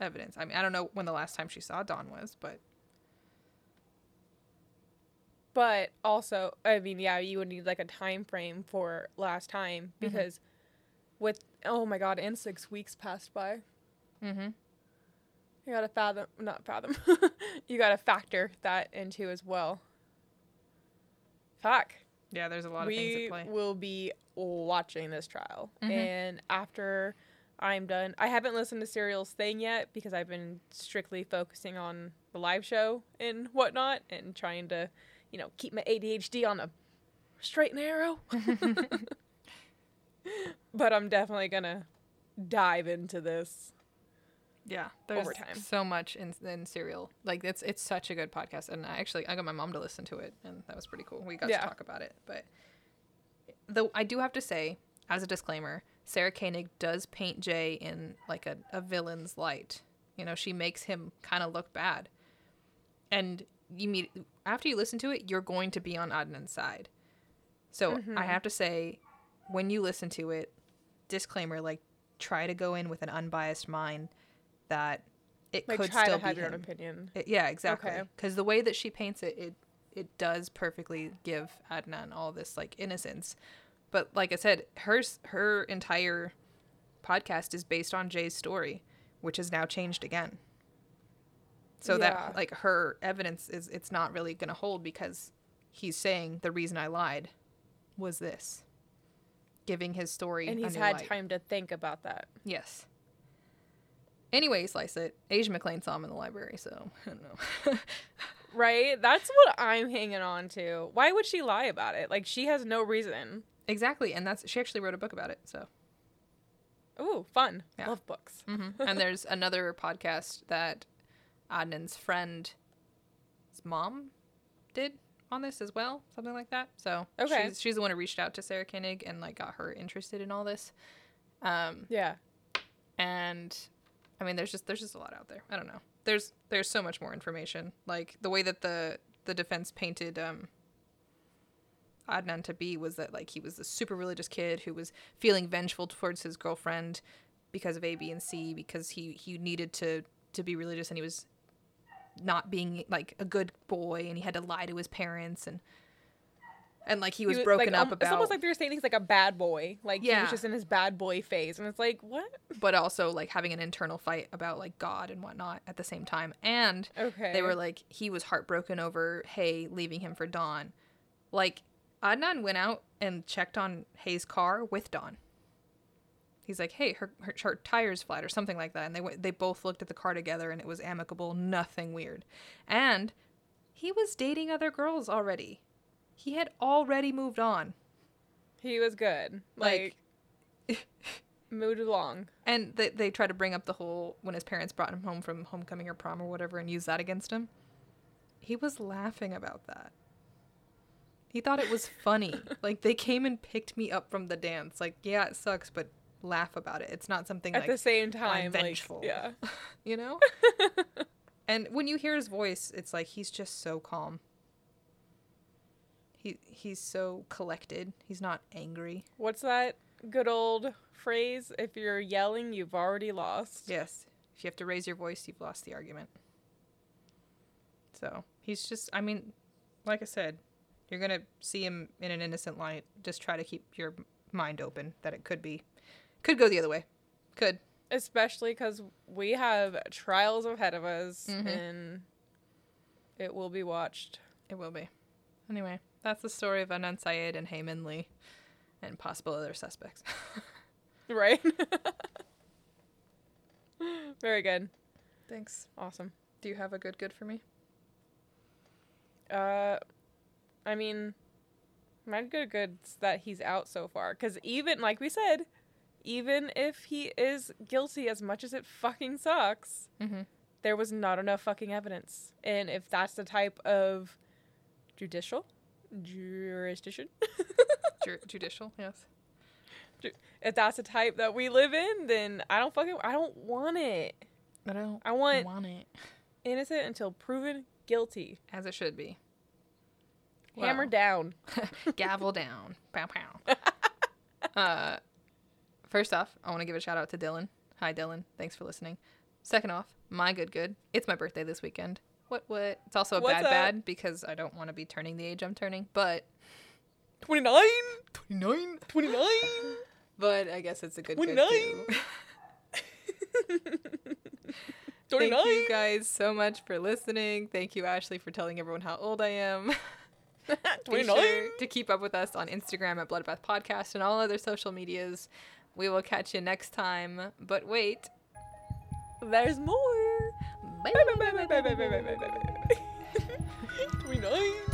Evidence. I mean, I don't know when the last time she saw Don was, but But also, I mean, yeah, you would need like a time frame for last time because with oh my god, and six weeks passed by. mm-hmm. You gotta fathom, not fathom. *laughs* you gotta factor that into as well. Fuck. yeah, there's a lot of things we at play. We will be watching this trial, Mhm. and after I'm done, I haven't listened to Serial's thing yet because I've been strictly focusing on the live show and whatnot, and trying to, you know, keep my ADHD on a straight and narrow. *laughs* but I'm definitely gonna dive into this. Yeah, there's so much in in Serial. Like it's it's such a good podcast, and I actually I got my mom to listen to it, and that was pretty cool. We got Yeah. to talk about it, but though I do have to say, as a disclaimer, Sarah Koenig does paint Jay in like a, a villain's light. You know, she makes him kind of look bad, and you meet after you listen to it, you're going to be on Adnan's side. So Mm-hmm. I have to say, when you listen to it, disclaimer like try to go in with an unbiased mind that it Like could try still to have be your own opinion. It- yeah, exactly. Okay. Because the way that she paints it, it it does perfectly give Adnan all this like innocence. But like I said, hers her entire podcast is based on Jay's story, which has now changed again. So Yeah. that like her evidence is it's not really gonna hold because he's saying the reason I lied was this. Giving his story And he's had light. time to think about that. Yes. Anyway, slice it. Asia McClain saw him in the library, so *laughs* I don't know. *laughs* Right? That's what I'm hanging on to. Why would she lie about it? Like she has no reason. Exactly, and that's she actually wrote a book about it. So, Ooh, fun. Yeah. Love books. *laughs* and there's another podcast that Adnan's friend, his mom, did on this as well, something like that. So Okay. she's, she's the one who reached out to Sarah Koenig and like got her interested in all this. Um, Yeah. and I mean, there's just there's just a lot out there. I don't know. There's there's so much more information. Like the way that the the defense painted um, Adnan to be was that like he was a super religious kid who was feeling vengeful towards his girlfriend because of A, B, and C because he he needed to to be religious and he was not being like a good boy and he had to lie to his parents and and like he was He broken like, up um, about It's almost like they're saying he's like a bad boy. Like he was just in his bad boy phase, and it's like what? but also like having an internal fight about like God and whatnot at the same time. And Okay. they were like, he was heartbroken over Hae leaving him for Don. Like, Adnan went out and checked on Hae's car with Don. He's like, hey, her, her, her tire's flat or something like that. And they went, they both looked at the car together and it was amicable, nothing weird. And he was dating other girls already. He had already moved on. he was good. Like, Like, Moved along. *laughs* And they they try to bring up the whole when his parents brought him home from homecoming or prom or whatever and use that against him. He was laughing about that. He thought it was funny. like they came and picked me up from the dance. Like, yeah, it sucks, but laugh about it. It's not something At like the same time, like, vengeful. yeah. *laughs* you know? *laughs* and when you hear his voice, it's like he's just so calm. He he's so collected. He's not angry. What's that good old phrase? If you're yelling, you've already lost. Yes. If you have to raise your voice, you've lost the argument. So he's just, I mean, like I said, you're going to see him in an innocent light. Just try to keep your mind open that it could be, could go the other way. Could. Especially because we have trials ahead of us Mhm. and it will be watched. It will be. Anyway, that's the story of Adnan Syed and Hae Min Lee and possible other suspects. *laughs* Right? *laughs* Very good. Thanks. Awesome. Do you have a good good for me? Uh, I mean, my good good's that he's out so far. Because even, like we said, even if he is guilty as much as it fucking sucks, Mm-hmm. there was not enough fucking evidence. And if that's the type of judicial jurisdiction, *laughs* Ju- judicial, yes. if that's the type that we live in, then I don't fucking, I don't want it. I don't I want want it. innocent until proven guilty. As it should be. Hammer down. *laughs* Gavel down. Pow pow. *laughs* uh, first off, I want to give a shout out to Dylan. Hi, Dylan. Thanks for listening. Second off, my good good. It's my birthday this weekend. What what? It's also a What's bad up? bad because I don't want to be turning the age I'm turning, but 29? 29. 29? *laughs* But I guess it's a good good 29. too. 29? Thank you guys so much for listening. Thank you, Ashley, for telling everyone how old I am. *laughs* Be sure to keep up with us on Instagram at Bloodbath Podcast and all other social medias. We will catch you next time. But wait. There's more. Bye. *laughs* Bye bye bye bye bye bye bye bye bye bye. 29.